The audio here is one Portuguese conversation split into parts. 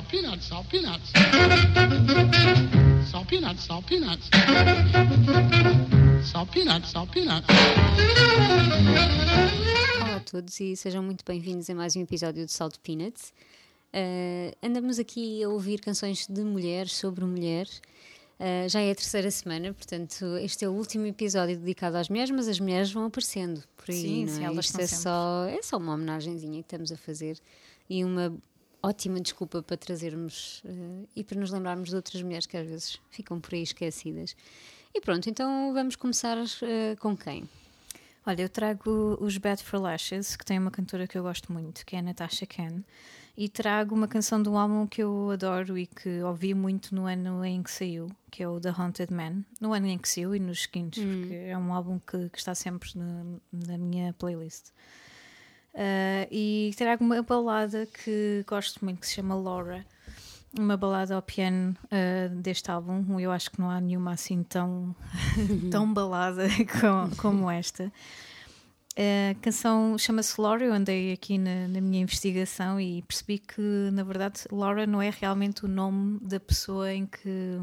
salt peanuts, salt peanuts. Salt peanuts, salt peanuts. Salt peanuts, salt peanuts. Olá a todos e sejam muito bem-vindos a mais um episódio de Salt Peanuts. Uh, andamos aqui a ouvir canções de mulheres sobre mulheres. Uh, já é a terceira semana, portanto, este é o último episódio dedicado às mulheres, mas as mulheres vão aparecendo por aí. Sim, não sim, é? elas Isto estão é sempre. só, é só uma homenagenzinha que estamos a fazer e uma ótima desculpa para trazermos uh, e para nos lembrarmos de outras mulheres que às vezes ficam por aí esquecidas. E pronto, então vamos começar uh, com quem? Olha, eu trago os Bad for Lashes, que tem uma cantora que eu gosto muito, que é a Natasha Ken, e trago uma canção de um álbum que eu adoro e que ouvi muito no ano em que saiu, que é o The Haunted Man, no ano em que saiu e nos seguintes, porque é um álbum que, que está sempre na, na minha playlist. Uh, e trago uma balada que gosto muito, que se chama Laura, uma balada ao piano uh, deste álbum. Eu acho que não há nenhuma assim tão, tão balada com, como esta. A canção chama-se Laura. Eu andei aqui na, na, minha investigação e percebi que, na verdade, Laura não é realmente o nome da pessoa em que,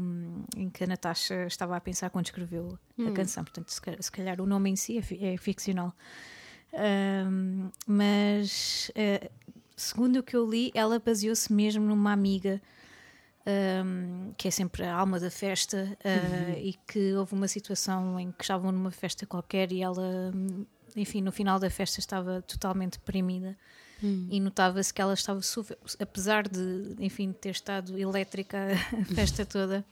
em que a Natasha estava a pensar quando escreveu hum. a canção. Portanto, se calhar, se calhar, o nome em si é, é ficcional. Um, mas, uh, segundo o que eu li, ela baseou-se mesmo numa amiga. Um, que é sempre a alma da festa, uh, uhum. e que houve uma situação em que estavam numa festa qualquer e ela, enfim, no final da festa estava totalmente deprimida Hum. e notava-se que ela estava, apesar de, enfim, ter estado elétrica a festa toda,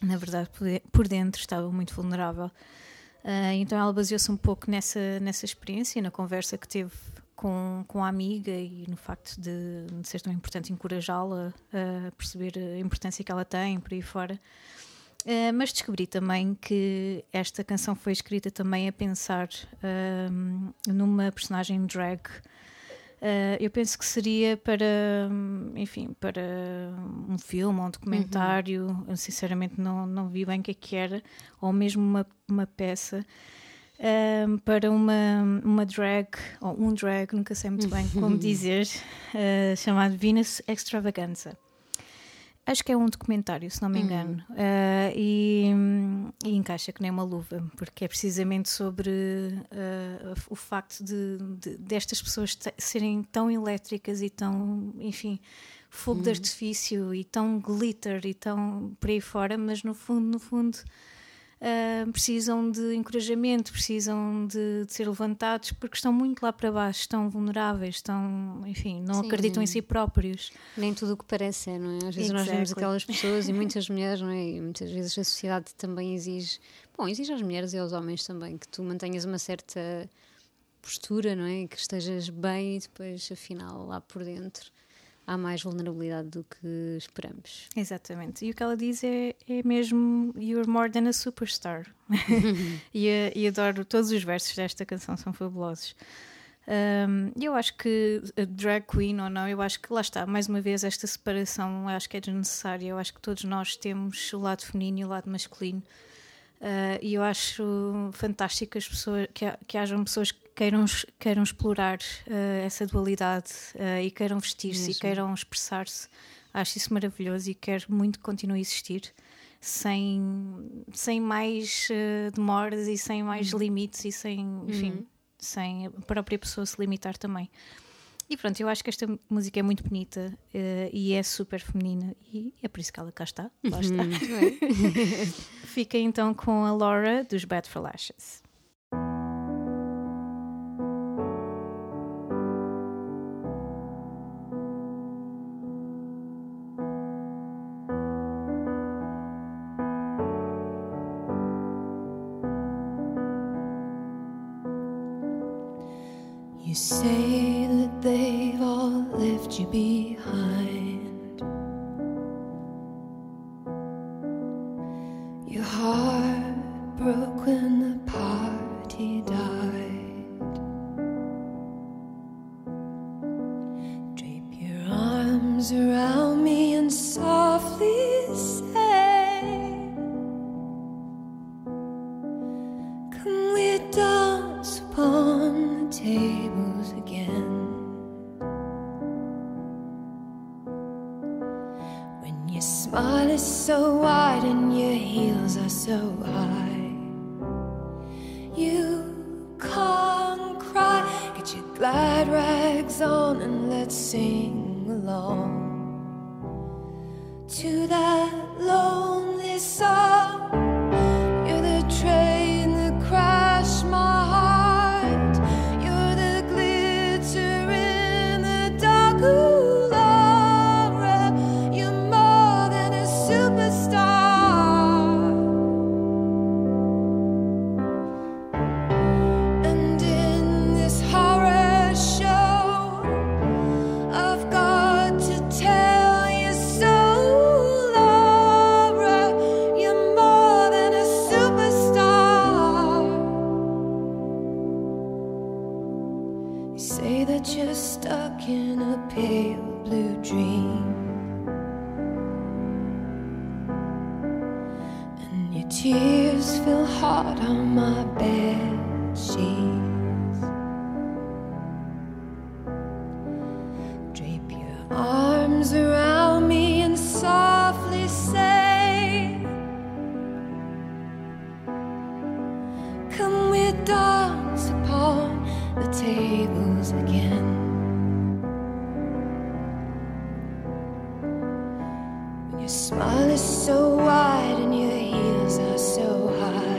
na verdade, por dentro estava muito vulnerável. Uh, então ela baseou-se um pouco nessa, nessa experiência, na conversa que teve com, com a amiga e no facto de, de ser tão importante encorajá-la a perceber a importância que ela tem por aí fora. Uh, mas descobri também que esta canção foi escrita também a pensar uh, numa personagem drag. Uh, eu penso que seria para, enfim, para um filme ou um documentário. Uhum. Eu sinceramente não, não vi bem o que é que era, ou mesmo uma, uma peça. Um, para uma, uma drag, ou um drag, nunca sei muito bem como dizer, uh, chamado Venus Extravaganza. Acho que é um documentário, se não me engano, uhum. uh, e, e, encaixa que nem uma luva, porque é precisamente sobre uh, o facto de, de destas pessoas serem tão elétricas e tão, enfim, fogo uhum. de artifício e tão glitter e tão por aí fora, mas no fundo, no fundo. Uh, precisam de encorajamento, precisam de, de, ser levantados porque estão muito lá para baixo, estão vulneráveis, estão, enfim, não Sim. acreditam em si próprios. Nem tudo o que parece é, não é? Às vezes exactly. nós vemos aquelas pessoas e muitas mulheres, não é? E muitas vezes a sociedade também exige, bom, exige às mulheres e aos homens também que tu mantenhas uma certa postura, não é? Que estejas bem e depois, afinal, lá por dentro há mais vulnerabilidade do que esperamos. Exatamente. E o que ela diz é, é mesmo You're more than a superstar. e, e, adoro todos os versos desta canção, são fabulosos. Um, eu acho que drag queen ou não, eu acho que lá está, mais uma vez, esta separação acho que é desnecessária. Eu acho que todos nós temos o lado feminino e o lado masculino. Uh, e eu acho fantástico as pessoas, que, que hajam pessoas que queiram, queiram explorar uh, essa dualidade uh, e queiram vestir-se e queiram expressar-se. Acho isso maravilhoso e quero muito que continue a existir sem, sem mais demoras e sem mais Uhum. limites e sem, enfim, Uhum. sem a própria pessoa se limitar também. E pronto, eu acho que esta música é muito bonita uh, e é super feminina e é por isso que ela cá está. Lá está. Fica então com a Laura dos Bad for Lashes. Arms around your smile is so wide and your heels are so high,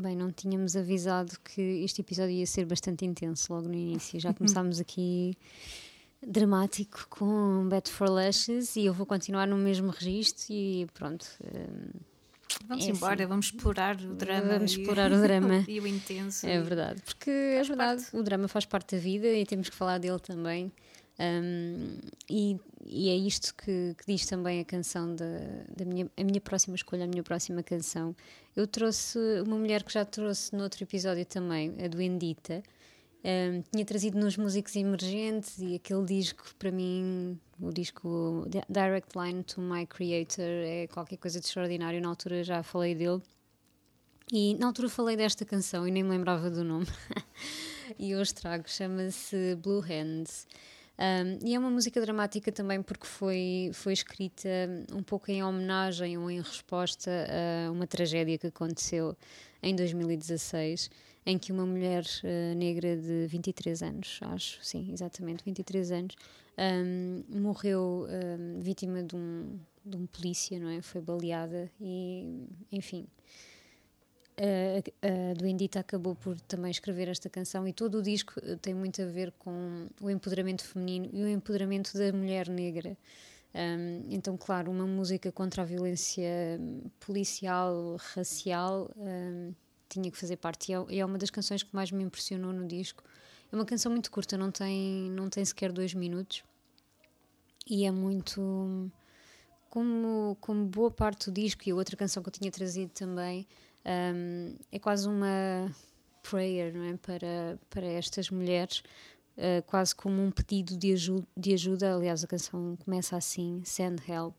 Bem, não tínhamos avisado que este episódio ia ser bastante intenso logo no início. Já começámos aqui dramático com Bat for Lashes e eu vou continuar no mesmo registro e pronto. hum, Vamos É embora, assim. vamos explorar o drama. Vamos e- explorar o drama. e o intenso. É verdade, porque é verdade, o drama faz parte da vida e temos que falar dele também. Um, e, e é isto que, que diz também a canção da, da minha, a minha próxima escolha, a minha próxima canção. Eu trouxe uma mulher que já trouxe no outro episódio também, a do Endita. Um, tinha trazido nos Músicos Emergentes e aquele disco, para mim, o disco Di- Direct Line to My Creator, é qualquer coisa de extraordinário. Na altura já falei dele. E na altura falei desta canção e nem me lembrava do nome. e hoje trago, chama-se Blue Hands. Um, e é uma música dramática também porque foi, foi escrita um pouco em homenagem ou em resposta a uma tragédia que aconteceu em 2016, em que uma mulher eh, negra de 23 anos, acho, sim, exatamente, 23 anos, um, morreu um, vítima de um, de um polícia, não é? Foi baleada e, enfim, a, Duendita acabou por também escrever esta canção e todo o disco eh, tem muito a ver com o empoderamento feminino e o empoderamento da mulher negra. Um, então, claro, uma música contra a violência policial, racial, um, tinha que fazer parte. É, e é uma das canções que mais me impressionou no disco. É uma canção muito curta, não tem, não tem sequer dois minutos. E é muito. Como, como boa parte do disco e outra canção que eu tinha trazido também, um, é quase uma prayer não é? para, para estas mulheres, uh, quase como um pedido de, aju de ajuda. Aliás, a canção começa assim: Send help.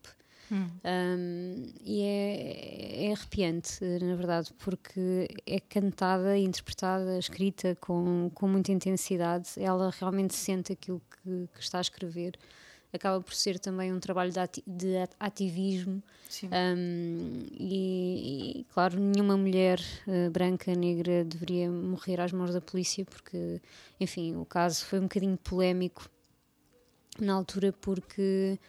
Hum. Um, e é, é, arrepiante, na verdade, porque é cantada, interpretada, escrita com, com muita intensidade. Ela realmente sente aquilo que, que está a escrever. Acaba por ser também um trabalho de, ati de ativismo. Um, e, e, claro, nenhuma mulher uh, branca, negra, deveria morrer às mãos da polícia, porque, enfim, o caso foi um bocadinho polémico na altura, porque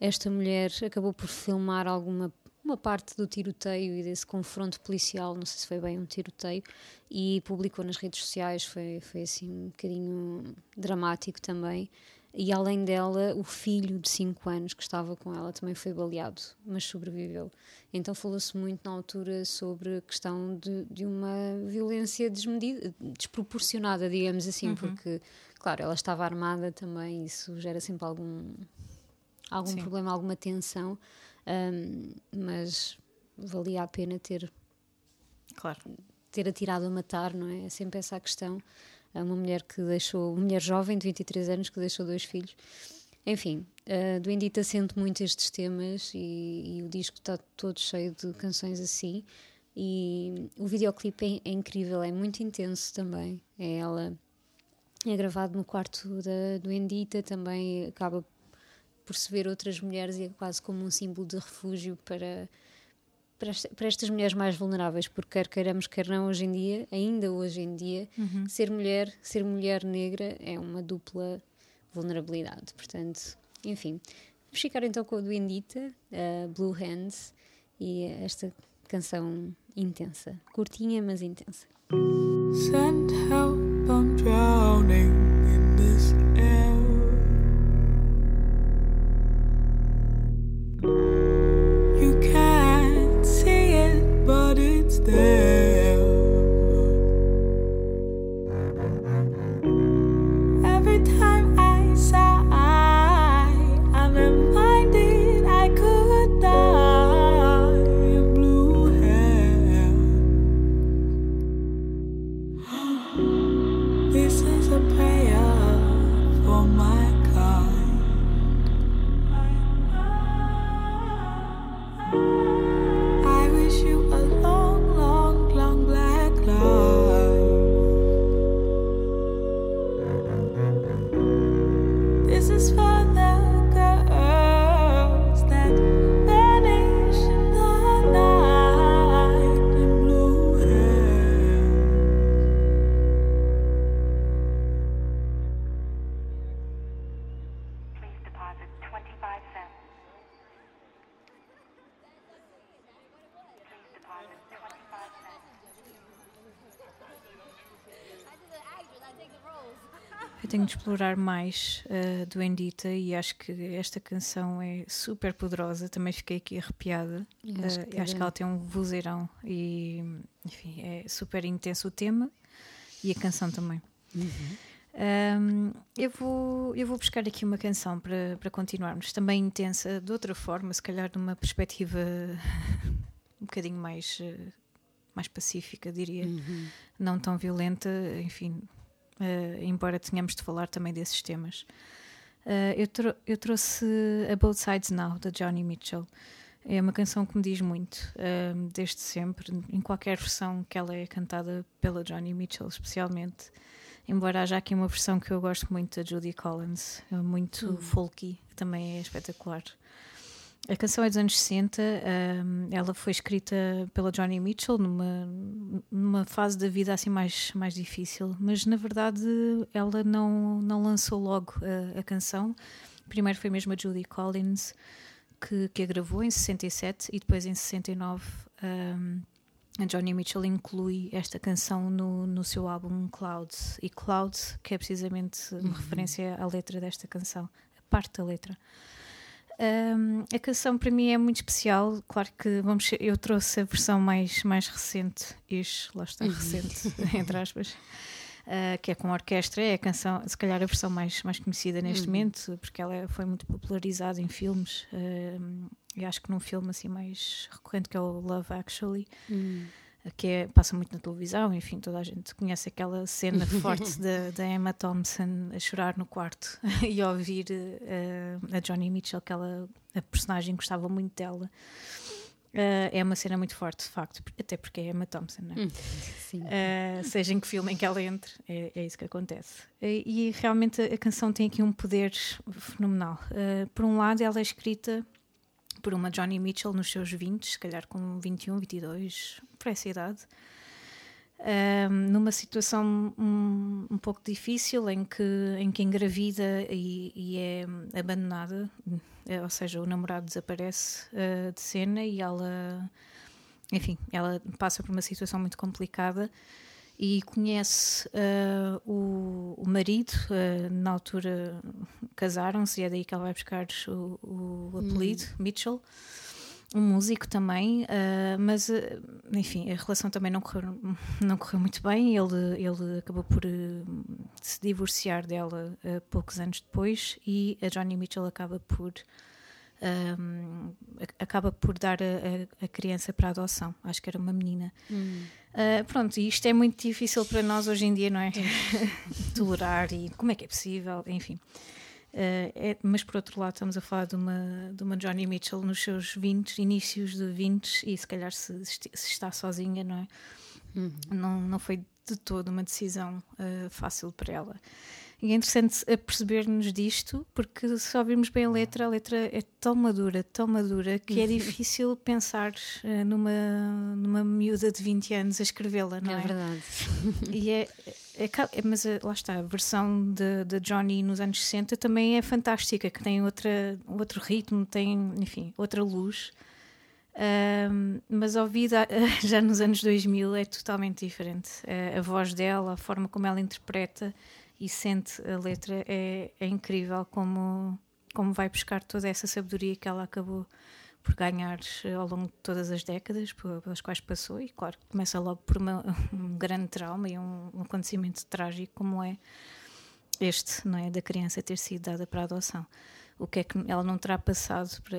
esta mulher acabou por filmar alguma uma parte do tiroteio e desse confronto policial, não sei se foi bem um tiroteio, e publicou nas redes sociais, foi, foi assim um bocadinho dramático também. E além dela, o filho de 5 anos que estava com ela também foi baleado, mas sobreviveu. Então falou-se muito na altura sobre a questão de, de uma violência desmedida, desproporcionada, digamos assim, uhum. porque, claro, ela estava armada também, isso gera sempre algum, algum Sim. problema, alguma tensão, um, mas valia a pena ter claro. ter atirado a matar, não é? É sempre essa a questão. É uma mulher que deixou, uma mulher jovem de 23 anos que deixou dois filhos. Enfim, uh, do Indita sente muito estes temas e, e o disco está todo cheio de canções assim. E o videoclipe é, é incrível, é muito intenso também. É ela é gravado no quarto da, do Endita, também acaba perceber outras mulheres e é quase como um símbolo de refúgio para, para, estas mulheres mais vulneráveis, porque quer queiramos, quer não, hoje em dia, ainda hoje em dia, uhum. ser mulher, ser mulher negra é uma dupla vulnerabilidade. Portanto, enfim, vamos ficar então com a Duendita, uh, Blue Hands, e esta canção intensa, curtinha, mas intensa. Send help, I'm drowning tenho de explorar mais uh, do Endita e acho que esta canção é super poderosa. Também fiquei aqui arrepiada. Acho, uh, que, acho que ela tem um vozeirão e, enfim, é super intenso o tema e a canção também. Uhum. Um, eu, vou, eu vou buscar aqui uma canção para, para continuarmos, também intensa, de outra forma, se calhar de uma perspectiva um bocadinho mais, uh, mais pacífica, diria, uhum. não tão violenta, enfim, uh, embora tenhamos de falar também desses temas. Uh, eu, tro eu, trouxe A Both Sides Now, da Johnny Mitchell. É uma canção que me diz muito, uh, desde sempre, em qualquer versão que ela é cantada pela Johnny Mitchell, especialmente. Embora haja aqui uma versão que eu gosto muito da Judy Collins, é muito hum. folky, que também é espetacular. A canção é dos anos 60, um, ela foi escrita pela Johnny Mitchell numa, numa fase da vida assim mais, mais difícil, mas na verdade ela não, não lançou logo a, a canção. Primeiro foi mesmo a Judy Collins que, que a gravou em 67 e depois em 69 um, a Johnny Mitchell inclui esta canção no, no seu álbum Clouds. E Clouds, que é precisamente uma uhum. referência à letra desta canção, a parte da letra. Um, a canção para mim é muito especial. Claro que vamos, eu trouxe a versão mais, mais recente, ish, lá está recente, entre aspas, uh, que é com orquestra. É a canção, se calhar, a versão mais, mais conhecida neste uhum. momento, porque ela foi muito popularizada em filmes. Uh, e acho que num filme assim mais recorrente que é o Love Actually. Que é, passa muito na televisão, enfim, toda a gente conhece aquela cena forte da Emma Thompson a chorar no quarto e a ouvir uh, a Johnny Mitchell, que ela, a personagem gostava muito dela. Uh, é uma cena muito forte, de facto, até porque é Emma Thompson, não é? Uh, seja em que filme em que ela entre, é, é isso que acontece. E, e, realmente a, a, canção tem aqui um poder fenomenal. por um lado, ela é escrita por uma Johnny Mitchell nos seus 20, se calhar com 21, 22, por essa idade, um, numa situação um, um, pouco difícil em que, em que engravida e, e é abandonada, eh, ou seja, o namorado desaparece uh, de cena e ela, enfim, ela passa por uma situação muito complicada e conhece uh, o, o, marido, uh, na altura casaram-se e é daí que ela vai buscar o, o apelido, hum. Mitchell, um músico também, uh, mas enfim, a relação também não correu, não correu muito bem, ele, ele acabou por se divorciar dela poucos anos depois e a Johnny Mitchell acaba por um, acaba por dar a, a, criança para adoção. Acho que era uma menina. Hum. Uh, pronto, e isto é muito difícil para nós hoje em dia, não é? Tolerar e como é que é possível, enfim. Uh, é, mas por outro lado, estamos a falar de uma, de uma Johnny Mitchell nos seus 20, inícios de 20, e se calhar se, se está sozinha, não é? Uhum. Não, não foi de todo uma decisão uh, fácil para ela. E é interessante perceber-nos disto, porque se ouvirmos bem a letra, a letra é tão madura, tão madura, que é difícil pensar uh, numa, numa miúda de 20 anos a escrevê-la, não é? É verdade. E é, é, é mas lá está, a versão de, de Johnny nos anos 60 também é fantástica, que tem outra, outro ritmo, tem, enfim, outra luz. Uh, mas ouvida já nos anos 2000 é totalmente diferente. A voz dela, a forma como ela interpreta e sente a letra é, é incrível como, como vai buscar toda essa sabedoria que ela acabou por ganhar eh, ao longo de todas as décadas pelas quais passou. E claro começa logo por uma, um grande trauma e um, um, acontecimento trágico como é este não é? Da criança ter sido dada para adoção o que é que ela não terá passado para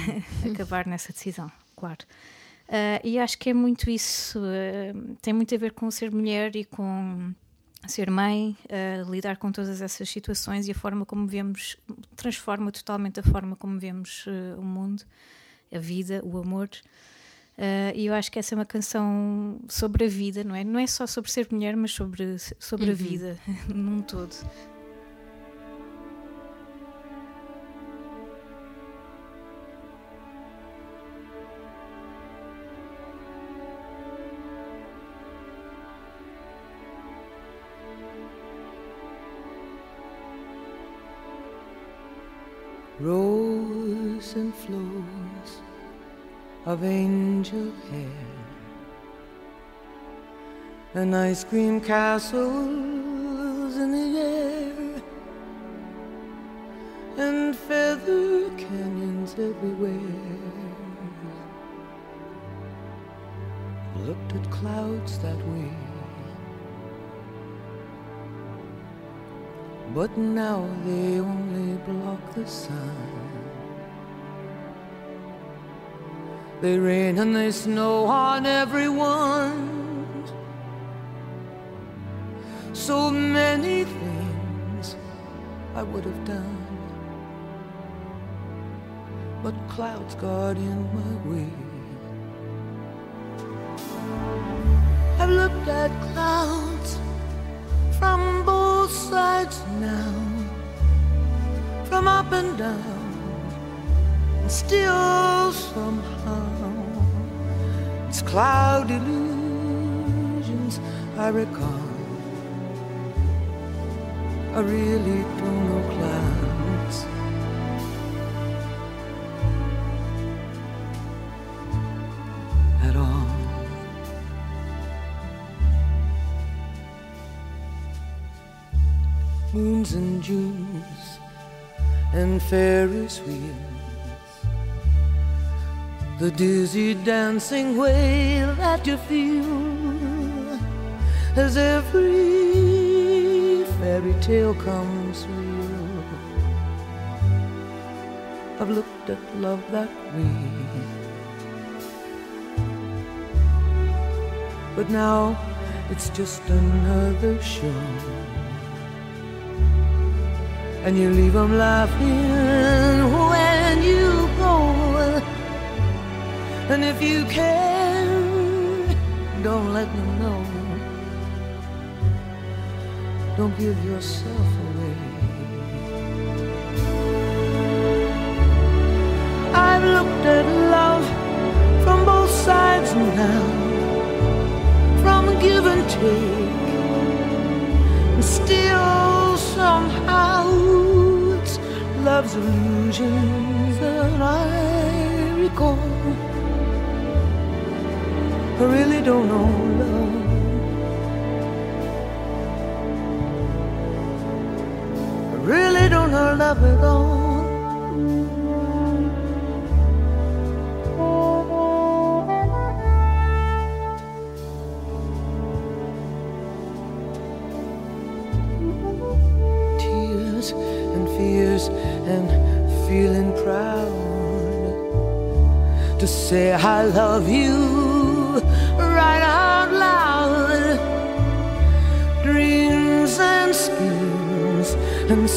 acabar nessa decisão claro uh, e acho que é muito isso uh, tem muito a ver com ser mulher e com ser mãe, uh, lidar com todas essas situações e a forma como vemos, transforma totalmente a forma como vemos uh, o mundo, a vida, o amor. Uh, e eu acho que essa é uma canção sobre a vida, não é? Não é só sobre ser mulher, mas sobre, sobre uhum. a vida num todo. And flows of angel hair, and ice cream castles in the air, and feather canyons everywhere. Looked at clouds that way. But now they only block the sun. They rain and they snow on everyone. So many things I would have done. But clouds got in my way. I've looked at clouds from both sides now, from up and down, and still somehow cloud illusions I recall. I really don't know clouds. At all. moons and Junes and Ferris wheels the dizzy dancing way that you feel as every fairy tale comes real. I've looked at love that way. But now it's just another show. And you leave 'em laughing when you. And if you can, don't let them know. Don't give yourself away. I've looked at love from both sides now, from give and take. And still, somehow, it's love's illusions that I recall. I really don't know love. I really don't know love at all. Tears and fears and feeling proud to say I love you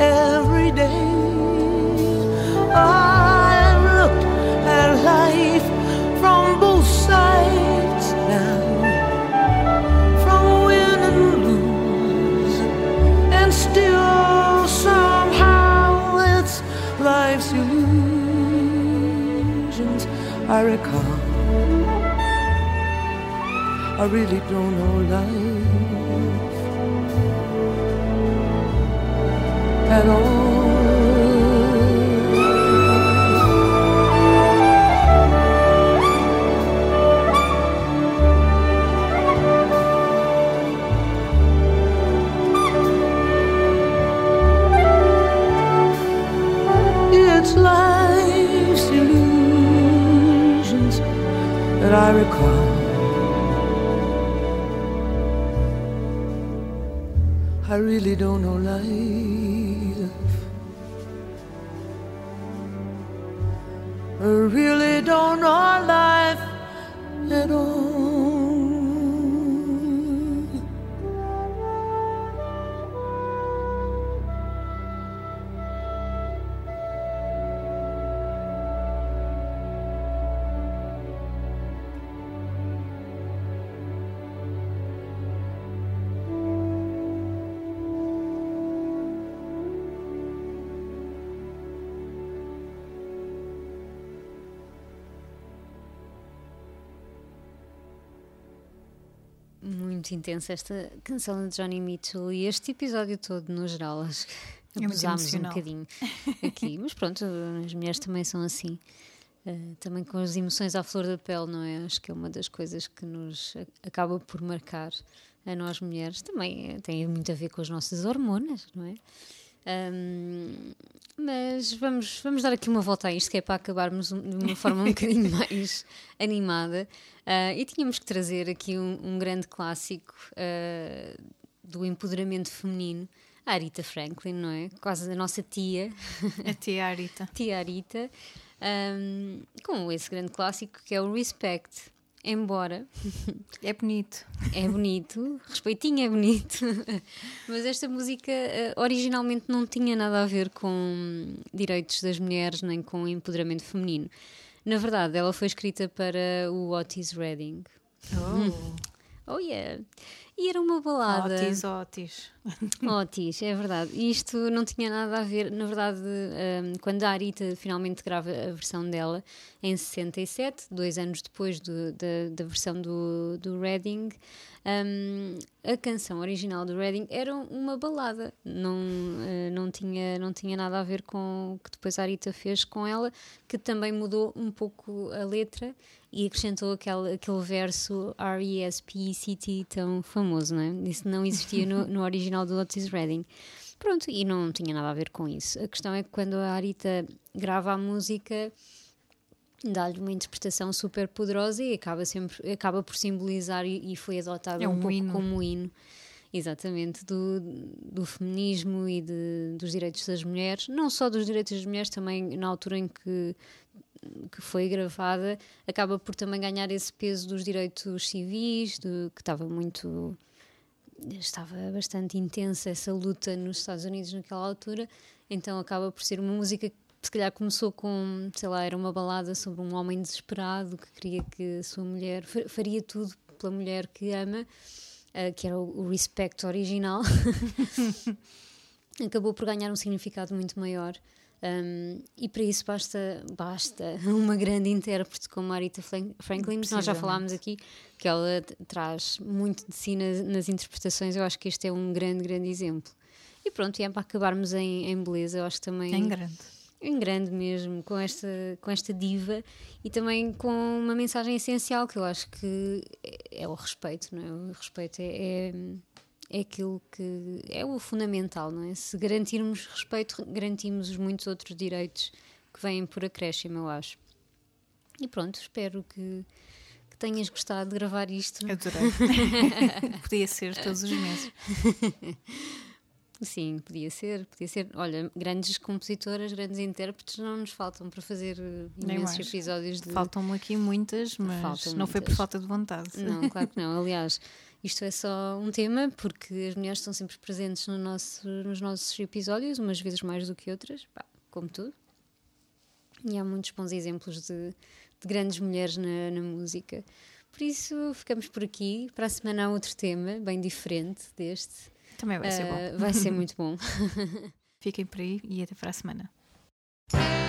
every day. I've looked at life from both sides now, from win and lose, and still somehow it's life's illusions I recall. I really don't know life at all. It's life's illusions that I recall. I really don't know life. I really don't know life Muito intensa esta canção de Johnny Mitchell e este episódio todo, no geral, acho que É abusámos um bocadinho aqui. Mas pronto, as mulheres também são assim. Eh, também com as emoções à flor da pele, não é? Acho que é uma das coisas que nos acaba por marcar a nós mulheres. Também eh, tem muito a ver com as nossas hormonas, não é? Ahm, mas vamos, vamos dar aqui uma volta a isto, que é para acabarmos um- de uma forma um bocadinho mais animada. Ah, e tínhamos que trazer aqui um, um grande clássico ah, do empoderamento feminino, a Arita Franklin, não é? Quase a nossa tia, A tia Arita. tia Arita, ahm, com esse grande clássico que é o Respect. Embora É bonito. é bonito, respeitinho é bonito, mas esta música eh, originalmente não tinha nada a ver com direitos das mulheres nem com empoderamento feminino. Na verdade, ela foi escrita para o Otis Redding. Oh. Oh yeah! E era uma balada. Otis, Otis. Otis, é verdade. E isto não tinha nada a ver, na verdade, um, quando a Arita finalmente grava a versão dela, em 67, dois anos depois do, da, da versão do, do Reading, um, a canção original do Reading era uma balada, não, uh, não, tinha, não tinha nada a ver com o que depois a Arita fez com ela, que também mudou um pouco a letra e acrescentou aquele, aquele verso R-E-S-P-E-C-T tão famoso, não é? Isso não existia no, no original do Otis Redding. Pronto, e não tinha nada a ver com isso. A questão é que quando a Arita grava a música, dá-lhe uma interpretação super poderosa e acaba, sempre, acaba por simbolizar e, e foi adotada é um, um pouco hino. como hino. Exatamente, do, do feminismo e de, dos direitos das mulheres, não só dos direitos das mulheres, também na altura em que que foi gravada acaba por também ganhar esse peso dos direitos civis, de, que estava muito estava bastante intensa essa luta nos Estados Unidos naquela altura, então acaba por ser uma música que se calhar começou com, sei lá, era uma balada sobre um homem desesperado que queria que a sua mulher faria tudo pela mulher que ama, uh, que era o, o Respect original. Acabou por ganhar um significado muito maior. Um, e para isso basta, basta uma grande intérprete como a Arita Franklin. Nós já falámos aqui que ela traz muito de si nas, nas, interpretações. Eu acho que este é um grande, grande exemplo. E pronto, e é para acabarmos em, em beleza. Eu acho que também. Em grande. Em grande mesmo, com esta, com esta diva e também com uma mensagem essencial que eu acho que é, é o respeito, não é? O respeito é, é é aquilo que é o fundamental, não é? Se garantirmos respeito, garantimos os muitos outros direitos que vêm por acréscimo, eu acho. E pronto, espero que, que tenhas gostado de gravar isto. Adorei. Podia ser todos os meses. Sim, podia ser, podia ser. Olha, grandes compositoras, grandes intérpretes não nos faltam para fazer imensos episódios de. Faltam-me aqui muitas, mas faltam não muitas. foi por falta de vontade. Não, claro que não. Aliás, isto é só um tema, porque as mulheres estão sempre presentes no nosso, nos nossos episódios, umas vezes mais do que outras, pá, como tudo. E há muitos bons exemplos de, de grandes mulheres na, na, música. Por isso, ficamos por aqui. Para a semana há outro tema, bem diferente deste. Também vai ser uh, bom. Vai ser muito bom. Fiquem por aí e até para a semana.